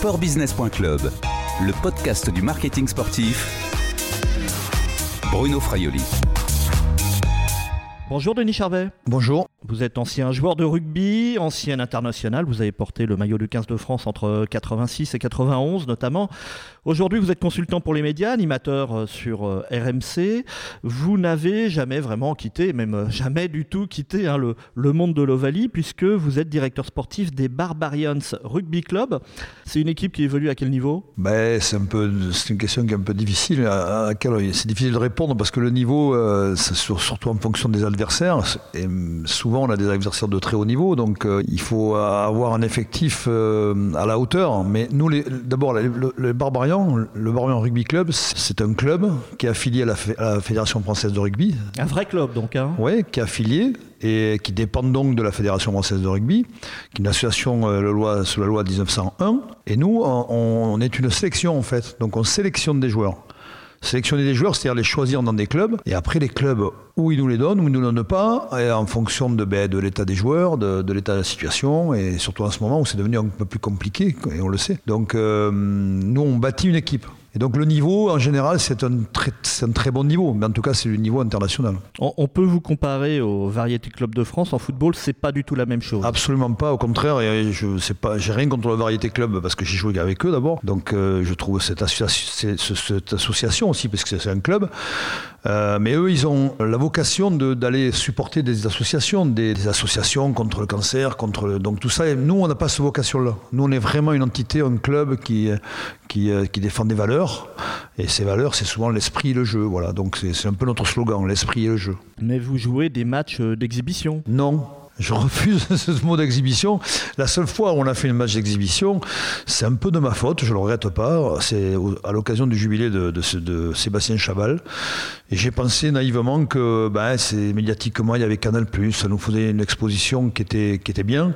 Sportbusiness.club, le podcast du marketing sportif. Bruno Fraioli. Bonjour Denis Charvet. Bonjour. Vous êtes ancien joueur de rugby, ancien international. Vous avez porté le maillot du 15 de France entre 86 et 91 notamment. Aujourd'hui, vous êtes consultant pour les médias, animateur euh, sur euh, RMC. Vous n'avez jamais vraiment quitté, même euh, jamais du tout quitté hein, le, le, monde de l'Ovalie, puisque vous êtes directeur sportif des Barbarians Rugby Club. C'est une équipe qui évolue à quel niveau? Ben, C'est un peu, une question qui est un peu difficile, à, c'est difficile de répondre parce que le niveau, euh, surtout en fonction des adversaires. Et souvent, on a des adversaires de très haut niveau, donc euh, il faut avoir un effectif euh, à la hauteur. Mais nous, d'abord, le, le, Barbarian le Barbarian Rugby Club, c'est un club qui est affilié à la, Fédération française de rugby. Un vrai club donc hein Oui, qui est affilié et qui dépend donc de la Fédération française de rugby, qui est une association euh, sous la loi 1901. Et nous, on, est une sélection en fait. Donc on sélectionne des joueurs. Sélectionner des joueurs, c'est-à-dire les choisir dans des clubs. Et après, les clubs, où ils nous les donnent, où ils ne nous donnent pas, en fonction de, ben, l'état des joueurs, de, l'état de la situation, et surtout en ce moment où c'est devenu un peu plus compliqué, et on le sait. Donc, euh, nous, on bâtit une équipe. Et donc le niveau, en général, c'est un, très, un très bon niveau, mais en tout cas, c'est le niveau international. On, peut vous comparer au Variety Club de France en football, c'est pas du tout la même chose. Absolument pas, au contraire, je sais pas, j'ai rien contre le Variety Club parce que j'ai joué avec eux d'abord, donc euh, je trouve cette, cette, association aussi, parce que c'est un club, euh, mais eux, ils ont la vocation d'aller supporter des associations, des, associations contre le cancer, contre le, donc tout ça. nous, on n'a pas cette vocation-là. Nous, on est vraiment une entité, un club qui, qui, euh, qui défend des valeurs. Et ces valeurs, c'est souvent l'esprit et le jeu. Voilà. Donc c'est un peu notre slogan, l'esprit et le jeu. Mais vous jouez des matchs euh, d'exhibition? Non, je refuse ce mot d'exhibition. La seule fois où on a fait une match d'exhibition, c'est un peu de ma faute, je ne le regrette pas. C'est à l'occasion du jubilé de, Sébastien Chabal. Et j'ai pensé naïvement que ben, médiatiquement, il y avait Canal, ça nous faisait une exposition qui était, qui était bien.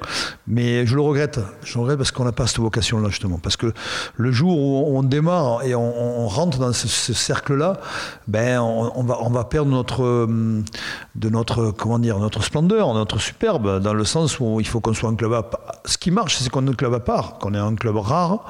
Mais je le regrette. Je le regrette parce qu'on n'a pas cette vocation-là, justement. Parce que le jour où on démarre et on, rentre dans ce, cercle-là, ben, on, va, on va perdre notre, de notre, comment dire, notre splendeur, notre super dans le sens où il faut qu'on soit un club à part. Ce qui marche, c'est qu'on est un club à part, qu'on est un club rare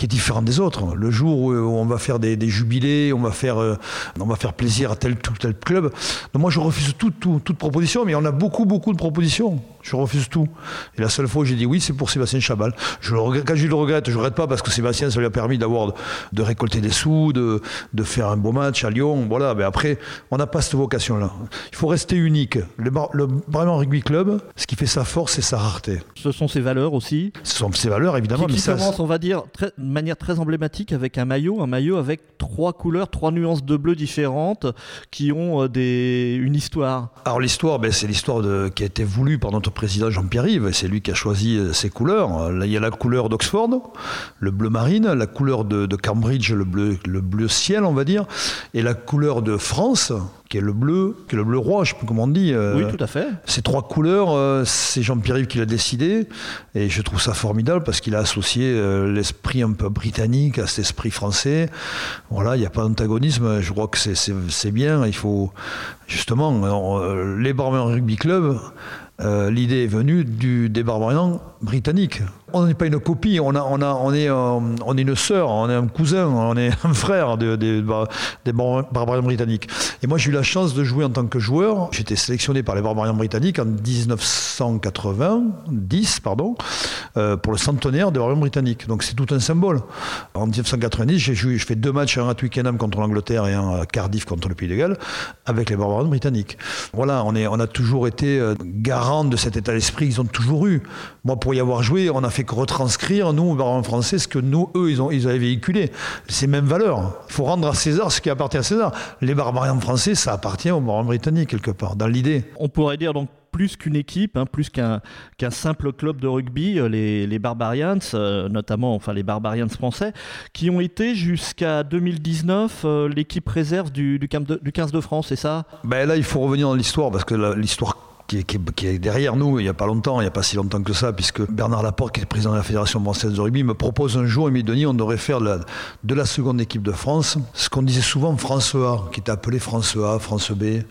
qui est différent des autres. Le jour où on va faire des, jubilés, on va faire, euh, on va faire plaisir à tel ou tel club. Donc moi, je refuse toute, toute proposition, mais on a beaucoup, beaucoup de propositions. Je refuse tout. Et la seule fois où j'ai dit oui, c'est pour Sébastien Chabal. Je le regrette, quand je le regrette, je ne regrette pas parce que Sébastien, ça lui a permis d'avoir, de récolter des sous, de, de, faire un beau match à Lyon. Voilà. Mais après, on n'a pas cette vocation-là. Il faut rester unique. Le, le Bremen Rugby Club, ce qui fait sa force, c'est sa rareté. Ce sont ses valeurs aussi. Ce sont ses valeurs, évidemment. Qui, commence, on va dire, de manière très emblématique avec un maillot, un maillot avec trois couleurs, trois nuances de bleu différentes qui ont euh, des, une histoire. Alors l'histoire, ben, c'est l'histoire qui a été voulue par notre président Jean-Pierre Yves, c'est lui qui a choisi euh, ses couleurs. Là, il y a la couleur d'Oxford, le bleu marine, la couleur de, Cambridge, le bleu, le bleu ciel, on va dire, et la couleur de France, qui est le bleu, qui est le bleu roi, je sais pas comment on dit. Euh, oui, tout à fait. Ces trois couleurs, euh, c'est Jean-Pierre qui l'a décidé, et je trouve ça formidable parce qu'il a associé l'esprit un peu britannique à cet esprit français. Voilà, il n'y a pas d'antagonisme, je crois que c'est bien, il faut justement, les Barbarians Rugby Club, euh, l'idée est venue du, des barbarians britanniques. On n'est pas une copie, on, a, on, a, on, est, on est une sœur, on est un cousin, on est un frère des, des, des barbarians britanniques. Et moi, j'ai eu la chance de jouer en tant que joueur. J'étais sélectionné par les barbarians britanniques en 1990 pardon, euh, pour le centenaire des barbarians britanniques. Donc c'est tout un symbole. En 1990, j'ai joué, je fais deux matchs, un à Twickenham contre l'Angleterre et un à Cardiff contre le Pays de Galles, avec les barbarians britanniques. Voilà, on, est, on a toujours été euh, garant de cet état d'esprit qu'ils ont toujours eu. Moi, pour y avoir joué, on a fait que retranscrire, nous, en français, ce que nous, eux, ils, ont, ils avaient véhiculé. Ces mêmes valeurs. Il faut rendre à César ce qui appartient à César. Les barbariens français, ça appartient aux barbariens britanniques, quelque part, dans l'idée. On pourrait dire donc plus qu'une équipe, hein, plus qu'un simple club de rugby, euh, les, les Barbarians, euh, notamment enfin les Barbarians français, qui ont été jusqu'à 2019 euh, l'équipe réserve du, du, du 15 de France, c'est ça? Ben Là, il faut revenir dans l'histoire, parce que l'histoire qui est, derrière nous il n'y a pas longtemps, il n'y a pas si longtemps que ça, puisque Bernard Laporte, qui est président de la Fédération française de rugby, me propose un jour, et me dit on devrait faire de la, seconde équipe de France, ce qu'on disait souvent France A, qui était appelé France A, France B.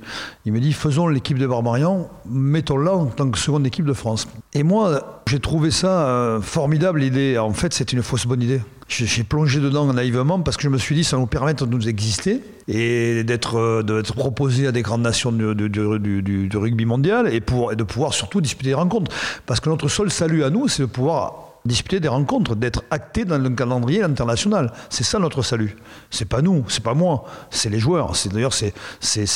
Il me dit faisons l'équipe de Barbarian, mettons-la en tant que seconde équipe de France. Et moi, J'ai trouvé ça euh, formidable l'idée. En fait, c'est une fausse bonne idée. J'ai plongé dedans naïvement parce que je me suis dit ça nous permet de nous exister et d'être euh, proposé à des grandes nations du, du, rugby mondial et, pour, et de pouvoir surtout disputer des rencontres. Parce que notre seul salut à nous, c'est de pouvoir disputer des rencontres, d'être acté dans le calendrier international. C'est ça notre salut. C'est pas nous, c'est pas moi, c'est les joueurs. C'est d'ailleurs c'est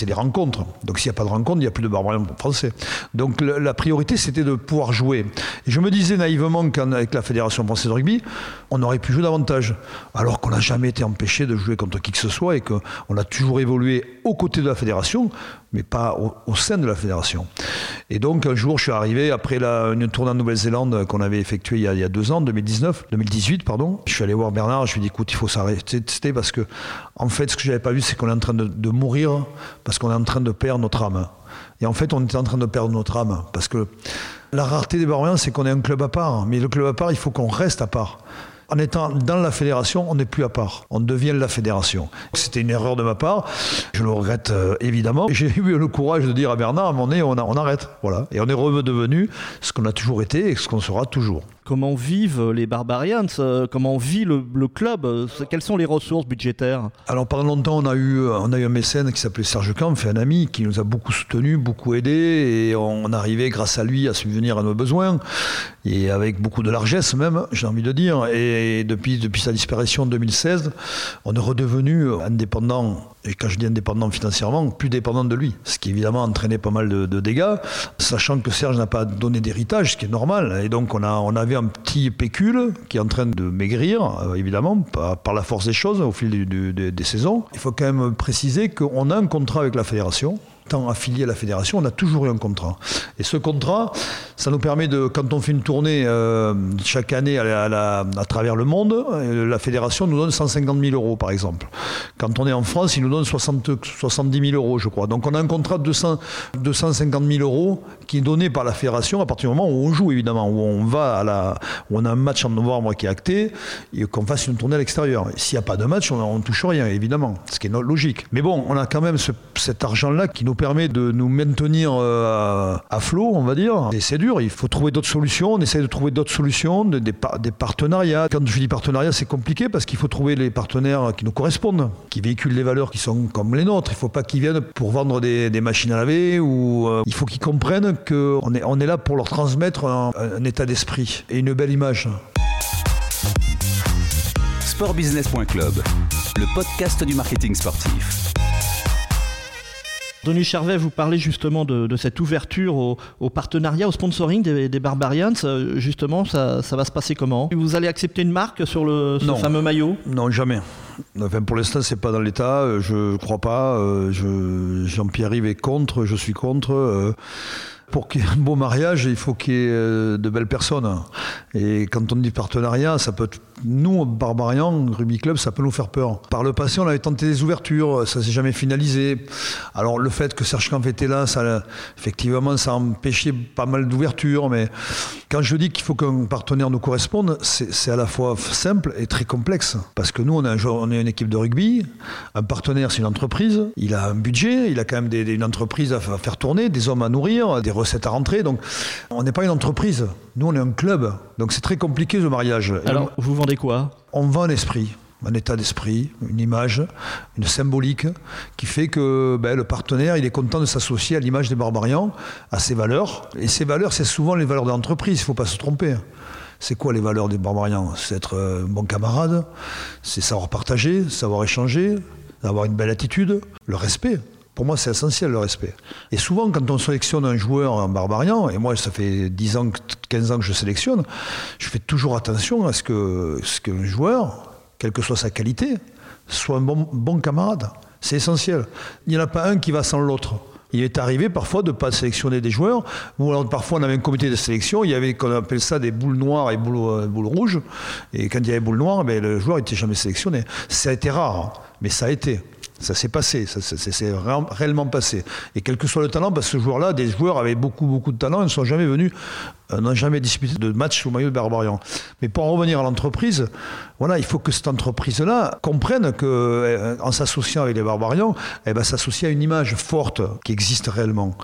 les rencontres. Donc s'il n'y a pas de rencontre, il n'y a plus de barbariens français. Donc la priorité c'était de pouvoir jouer. Et je me disais naïvement qu'avec la fédération française de rugby, on aurait pu jouer davantage, alors qu'on n'a jamais été empêché de jouer contre qui que ce soit et qu'on a toujours évolué aux côtés de la fédération mais pas au, sein de la fédération. Et donc un jour, je suis arrivé après une tournée en Nouvelle-Zélande qu'on avait effectuée il y, a, deux ans, 2019, 2018 pardon. Je suis allé voir Bernard, je lui ai dit écoute, il faut s'arrêter parce que en fait, ce que j'avais pas vu, c'est qu'on est en train de, mourir parce qu'on est en train de perdre notre âme. Et en fait, on était en train de perdre notre âme parce que la rareté des Barbariens, c'est qu'on est un club à part. Mais le club à part, il faut qu'on reste à part en étant dans la fédération, on n'est plus à part. On devient la fédération. C'était une erreur de ma part. Je le regrette euh, évidemment. J'ai eu le courage de dire à Bernard, à mon nez, on, arrête. Voilà. Et on est redevenu ce qu'on a toujours été et ce qu'on sera toujours comment vivent les Barbarians, euh, comment vit le, club, euh, quelles sont les ressources budgétaires Alors pendant longtemps, on a eu, on a eu un mécène qui s'appelait Serge Kampf, un ami qui nous a beaucoup soutenus, beaucoup aidés, et on arrivait grâce à lui à subvenir à nos besoins, et avec beaucoup de largesse même, j'ai envie de dire. Et depuis, depuis sa disparition en 2016, on est redevenu indépendant et quand je dis indépendant financièrement, plus dépendant de lui. Ce qui évidemment entraînait pas mal de, dégâts, sachant que Serge n'a pas donné d'héritage, ce qui est normal. Et donc on, a, on avait un petit pécule qui est en train de maigrir, euh, évidemment, par, la force des choses au fil des saisons. Il faut quand même préciser qu'on a un contrat avec la fédération tant affilié à la fédération, on a toujours eu un contrat. Et ce contrat, ça nous permet de, quand on fait une tournée euh, chaque année à, travers le monde, euh, la fédération nous donne 150 000 euros, par exemple. Quand on est en France, il nous donne 60, 70 000 euros, je crois. Donc on a un contrat de 200, 250 000 euros qui est donné par la fédération à partir du moment où on joue, évidemment, où on va à la, où on a un match en novembre qui est acté et qu'on fasse une tournée à l'extérieur. S'il n'y a pas de match, on ne touche rien, évidemment, ce qui est logique. Mais bon, on a quand même cet argent-là qui nous permet de nous maintenir euh, à flot, on va dire. Et c'est dur, il faut trouver d'autres solutions. On essaie de trouver d'autres solutions, des, des, partenariats. Quand je dis partenariat, c'est compliqué parce qu'il faut trouver les partenaires qui nous correspondent, qui véhiculent les valeurs qui sont comme les nôtres. Il ne faut pas qu'ils viennent pour vendre des, machines à laver ou euh, il faut qu'ils comprennent qu'on est, on est là pour leur transmettre un, un état d'esprit et une belle image. Sportbusiness.club, le podcast du marketing sportif. Denis Charvet, vous parlez justement de, cette ouverture au, partenariat, au sponsoring des, Barbarians. Euh, justement, ça, va se passer comment? Vous allez accepter une marque sur le fameux maillot? Non, jamais. Enfin, pour l'instant, c'est pas dans l'état. Euh, je ne crois pas. Euh, Jean-Pierre Yves est contre. Je suis contre pour qu'il y ait un beau mariage, il faut qu'il y ait de belles personnes. Et quand on dit partenariat, ça peut nous, Barbarian, Rugby Club, ça peut nous faire peur. Par le passé, on avait tenté des ouvertures, ça s'est jamais finalisé. Alors le fait que Serge Kampf était là, ça, effectivement, ça a empêché pas mal d'ouvertures. Mais quand je dis qu'il faut qu'un partenaire nous corresponde, c'est à la fois simple et très complexe. Parce que nous, on, est une équipe de rugby. Un partenaire, c'est une entreprise. Il a un budget, il a quand même une entreprise à faire tourner, des hommes à nourrir, des recettes à rentrer. Donc, on n'est pas une entreprise. Nous, on est un club. Donc, c'est très compliqué ce mariage. Alors, vous vendez quoi? On vend un esprit un état d'esprit, une image, une symbolique qui fait que ben, le partenaire il est content de s'associer à l'image des barbarians, à ses valeurs. Et ces valeurs, c'est souvent les valeurs de l'entreprise, il ne faut pas se tromper. C'est quoi les valeurs des barbarians? C'est être un bon camarade, c'est savoir partager, savoir échanger, avoir une belle attitude, le respect. Pour moi, c'est essentiel le respect. Et souvent, quand on sélectionne un joueur en barbarian, et moi, ça fait 10 ans, 15 ans que je sélectionne, je fais toujours attention à ce que ce qu'un joueur, quelle que soit sa qualité, soit un bon, camarade. C'est essentiel. Il n'y en a pas un qui va sans l'autre. Il est arrivé parfois de ne pas sélectionner des joueurs, ou alors parfois on avait un comité de sélection, il y avait, qu'on appelle ça des boules noires et boules, euh, boules rouges, et quand il y avait boules noires, ben, le joueur n'était jamais sélectionné. Ça a été rare, mais ça a été. Ça s'est passé, ça, s'est réellement passé. Et quel que soit le talent, parce que ce joueur-là, des joueurs avaient beaucoup, beaucoup de talent, ils ne sont jamais venus euh, n'ont jamais disputé de match au maillot de Barbarian. Mais pour en revenir à l'entreprise, voilà, il faut que cette entreprise-là comprenne qu'en euh, s'associant avec les Barbarians, elle va s'associer à une image forte qui existe réellement.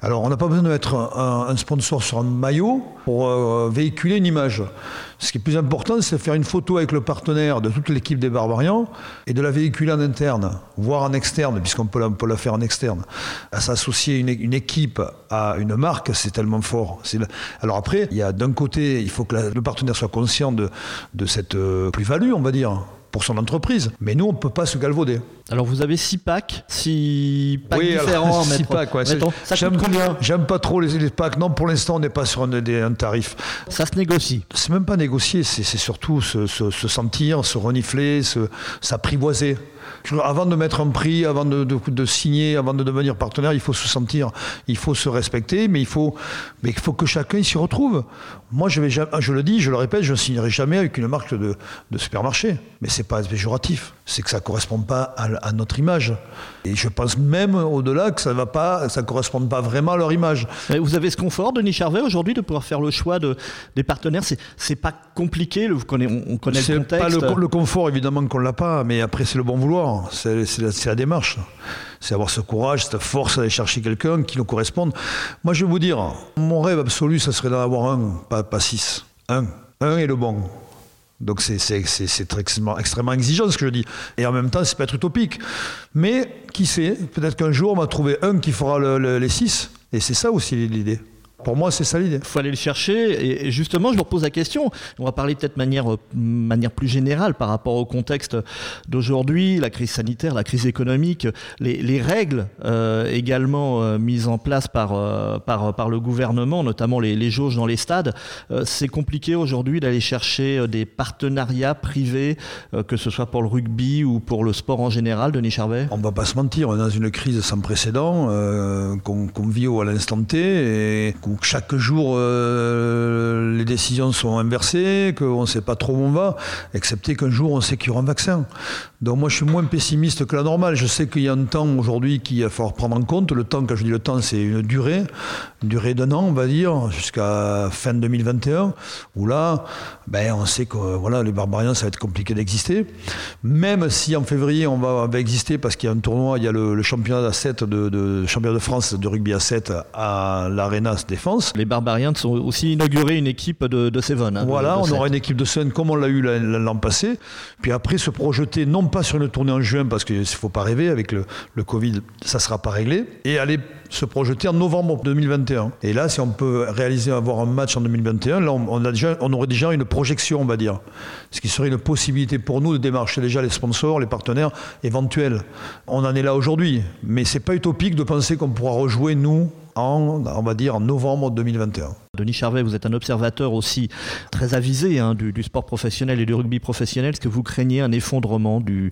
Alors, on n'a pas besoin de mettre un, sponsor sur un maillot pour euh, véhiculer une image. Ce qui est plus important, c'est de faire une photo avec le partenaire de toute l'équipe des Barbarians et de la véhiculer en interne, voire en externe, puisqu'on peut, la, faire en externe. À s'associer une, équipe à une marque, c'est tellement fort. Alors après, il y a d'un côté, il faut que le partenaire soit conscient de, de cette euh, plus-value, on va dire pour son entreprise. Mais nous, on ne peut pas se galvauder. Alors vous avez six packs, six packs différents. six packs, ouais. Ça coûte combien J'aime pas trop les, packs. Non, pour l'instant, on n'est pas sur un, tarif. Ça se négocie. C'est même pas négocier, c'est surtout se, sentir, se renifler, s'apprivoiser. Avant de mettre un prix, avant de, signer, avant de devenir partenaire, il faut se sentir, il faut se respecter, mais il faut, mais il faut que chacun s'y retrouve. Moi, je, vais je le dis, je le répète, je ne signerai jamais avec une marque de, supermarché. Mais c'est pas péjoratif, c'est que ça ne correspond pas à, notre image. Et je pense même au-delà que ça ne pas, ça corresponde pas vraiment à leur image. vous avez ce confort, Denis Charvet, aujourd'hui, de pouvoir faire le choix de, des partenaires? C'est pas compliqué, vous connaissez, on, connaît le contexte. Pas le, confort, évidemment, qu'on l'a pas, mais après, c'est le bon vouloir. C'est, la, démarche. C'est avoir ce courage, cette force d'aller chercher quelqu'un qui nous corresponde. Moi, je vais vous dire, mon rêve absolu, ça serait d'en avoir un, pas, pas six. Un. Un est le bon. Donc c'est extrêmement, extrêmement exigeant ce que je dis. Et en même temps, c'est pas être utopique. Mais qui sait, peut-être qu'un jour, on va trouver un qui fera les six. Et c'est ça aussi l'idée. Pour moi, c'est ça l'idée. Il faut aller le chercher. Et justement, je vous repose la question. On va parler peut-être de manière, euh, manière plus générale par rapport au contexte d'aujourd'hui, la crise sanitaire, la crise économique, les, règles euh, également euh, mises en place par, par, par le gouvernement, notamment les, les jauges dans les stades. c'est compliqué aujourd'hui d'aller chercher des partenariats privés, que ce soit pour le rugby ou pour le sport en général, Denis Charvet? On ne va pas se mentir, on est dans une crise sans précédent qu'on vit à l'instant T et chaque jour euh, les décisions sont inversées, qu'on ne sait pas trop où on va, excepté qu'un jour on sait qu'il y aura un vaccin. Donc moi je suis moins pessimiste que la normale. Je sais qu'il y a un temps aujourd'hui qu'il va falloir prendre en compte. Le temps, quand je dis le temps, c'est une durée, une durée d'un an on va dire, jusqu'à fin 2021, où là, ben, on sait que voilà, les barbariens ça va être compliqué d'exister. Même si en février on va, exister parce qu'il y a un tournoi, il y a le, championnat à 7 de, championnat de France de rugby à 7 à l'Arena Défense. Les Barbarians sont aussi inauguré une équipe de, de Seven. Hein, voilà, on aura une équipe de Seven comme on l'a eu l'an passé. Puis après, se projeter non pas sur une tournée en juin, parce qu'il ne faut pas rêver, avec le, le Covid, ça ne sera pas réglé, et aller se projeter en novembre 2021. Et là, si on peut réaliser avoir un match en 2021, là, on, a déjà, on aurait déjà une projection, on va dire. Ce qui serait une possibilité pour nous de démarcher déjà les sponsors, les partenaires éventuels. On en est là aujourd'hui, mais c'est pas utopique de penser qu'on pourra rejouer, nous, on va dire, en novembre 2021. Denis Charvet, vous êtes un observateur aussi très avisé hein, du, sport professionnel et du rugby professionnel. Est-ce que vous craignez un effondrement du,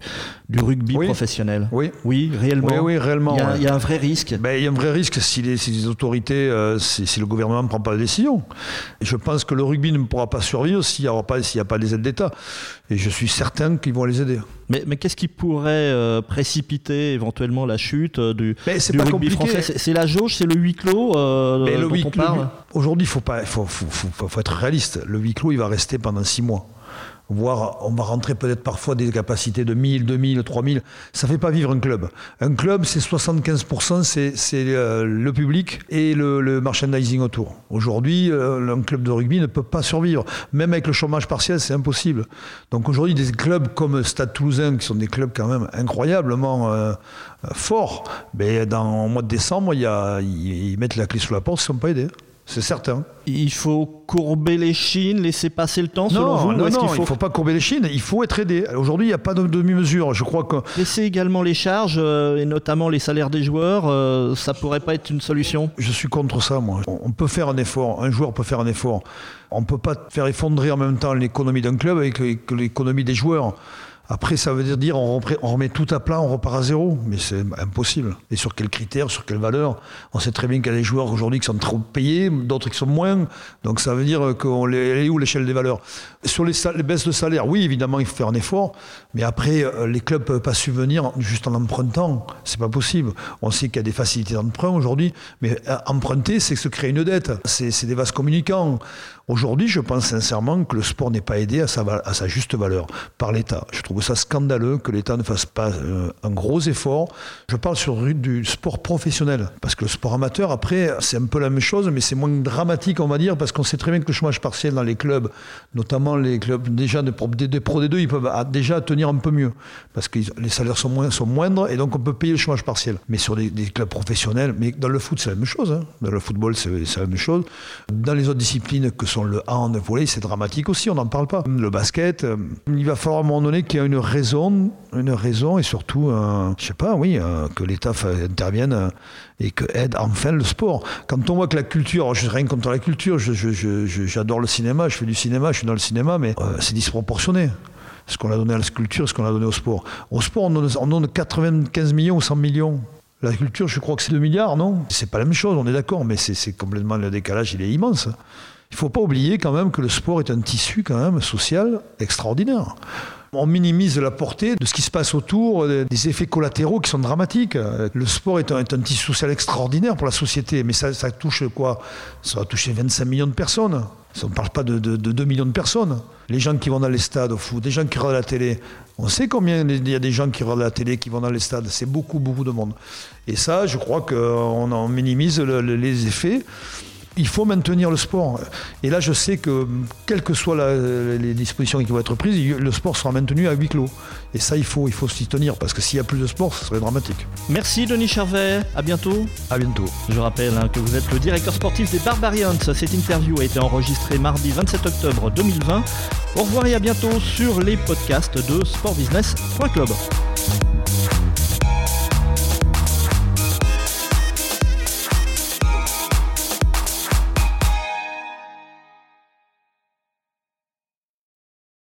du rugby professionnel? Oui. Oui, réellement? Oui, oui réellement. Il y, a, un vrai risque. Ben, il y a un vrai risque si les, autorités, euh, si, le gouvernement ne prend pas la décision. je pense que le rugby ne pourra pas survivre s'il n'y a, pas, a pas des aides d'État. Et je suis certain qu'ils vont les aider. Mais, mais qu'est-ce qui pourrait euh, précipiter éventuellement la chute euh, du, du rugby français? C'est la jauge, c'est le huis clos mais le huis Aujourd'hui, il faut, pas, faut, être réaliste. Le huis clos, il va rester pendant six mois voire on va rentrer peut-être parfois des capacités de 1000, 2000, 3000. Ça ne fait pas vivre un club. Un club, c'est 75%, c'est euh, le public et le, merchandising autour. Aujourd'hui, euh, un club de rugby ne peut pas survivre. Même avec le chômage partiel, c'est impossible. Donc aujourd'hui, des clubs comme Stade Toulousain, qui sont des clubs quand même incroyablement euh, forts, ben, dans, au mois de décembre, ils mettent la clé sous la porte, ils ne sont pas aidés. C'est certain. Il faut courber les chines, laisser passer le temps, selon vous Non, non, il ne faut... pas courber les chines, il faut être aidé. Aujourd'hui, il n'y a pas de demi-mesure. Je crois que... Laisser également les charges, euh, et notamment les salaires des joueurs, euh, ça pourrait pas être une solution? Je suis contre ça, moi. On peut faire un effort, un joueur peut faire un effort. On ne peut pas faire effondrer en même temps l'économie d'un club avec l'économie des joueurs. Après, ça veut dire on, remet tout à plat, on repart à zéro, mais c'est impossible. Et sur quels critères, sur quelles valeurs? On sait très bien qu'il y a des joueurs aujourd'hui qui sont trop payés, d'autres qui sont moins. Donc ça veut dire qu'on est où l'échelle des valeurs? Sur les, baisses de salaire, oui, évidemment, il faut faire un effort, mais après, euh, les clubs ne peuvent pas subvenir juste en empruntant. C'est pas possible. On sait qu'il y a des facilités d'emprunt aujourd'hui, mais euh, emprunter, c'est se créer une dette. C'est des vases communicants. Aujourd'hui, je pense sincèrement que le sport n'est pas aidé à sa, à sa juste valeur par l'État. Je trouve ça scandaleux que l'État ne fasse pas euh, un gros effort. Je parle sur du sport professionnel, parce que le sport amateur, après, c'est un peu la même chose, mais c'est moins dramatique, on va dire, parce qu'on sait très bien que le chômage partiel dans les clubs, notamment les clubs déjà des, des Pro D2, ils peuvent déjà tenir un peu mieux, parce que les salaires sont, moins, sont moindres, et donc on peut payer le chômage partiel. Mais sur des, clubs professionnels, mais dans le foot, c'est la même chose. Hein. Dans le football, c'est la même chose. Dans les autres disciplines que sont le hand, le volley, c'est dramatique aussi, on n'en parle pas. Le basket, euh, il va falloir à un moment donné qu'il y ait une raison, une raison et surtout, euh, je sais pas, oui, euh, que l'État intervienne et que aide enfin le sport. Quand on voit que la culture, je rien contre la culture, j'adore le cinéma, je fais du cinéma, je suis dans le cinéma, mais c'est disproportionné ce qu'on a donné à la culture, ce qu'on a donné au sport. Au sport, on donne, on donne 95 millions ou 100 millions. La culture, je crois que c'est 2 milliards, non? C'est pas la même chose, on est d'accord, mais c'est complètement le décalage, il est immense. Il ne faut pas oublier quand même que le sport est un tissu quand même social extraordinaire. On minimise la portée de ce qui se passe autour, des effets collatéraux qui sont dramatiques. Le sport est un, tissu social extraordinaire pour la société, mais ça, touche quoi? Ça va toucher 25 millions de personnes. On ne parle pas de, 2 millions de personnes. Les gens qui vont dans les stades au foot, des gens qui regardent la télé. On sait combien il y a des gens qui regardent la télé, qui vont dans les stades. C'est beaucoup, beaucoup de monde. Et ça, je crois qu'on en minimise les effets il faut maintenir le sport. Et là, je sais que, quelles que soient les dispositions qui vont être prises, le sport sera maintenu à huis clos. Et ça, il faut, il faut s'y tenir, parce que s'il y a plus de sport, ce serait dramatique. Merci Denis Charvet, à bientôt. À bientôt. Je rappelle hein, que vous êtes le directeur sportif des Barbarians. Cette interview a été enregistrée mardi 27 octobre 2020. Au revoir et à bientôt sur les podcasts de sportbusiness.club.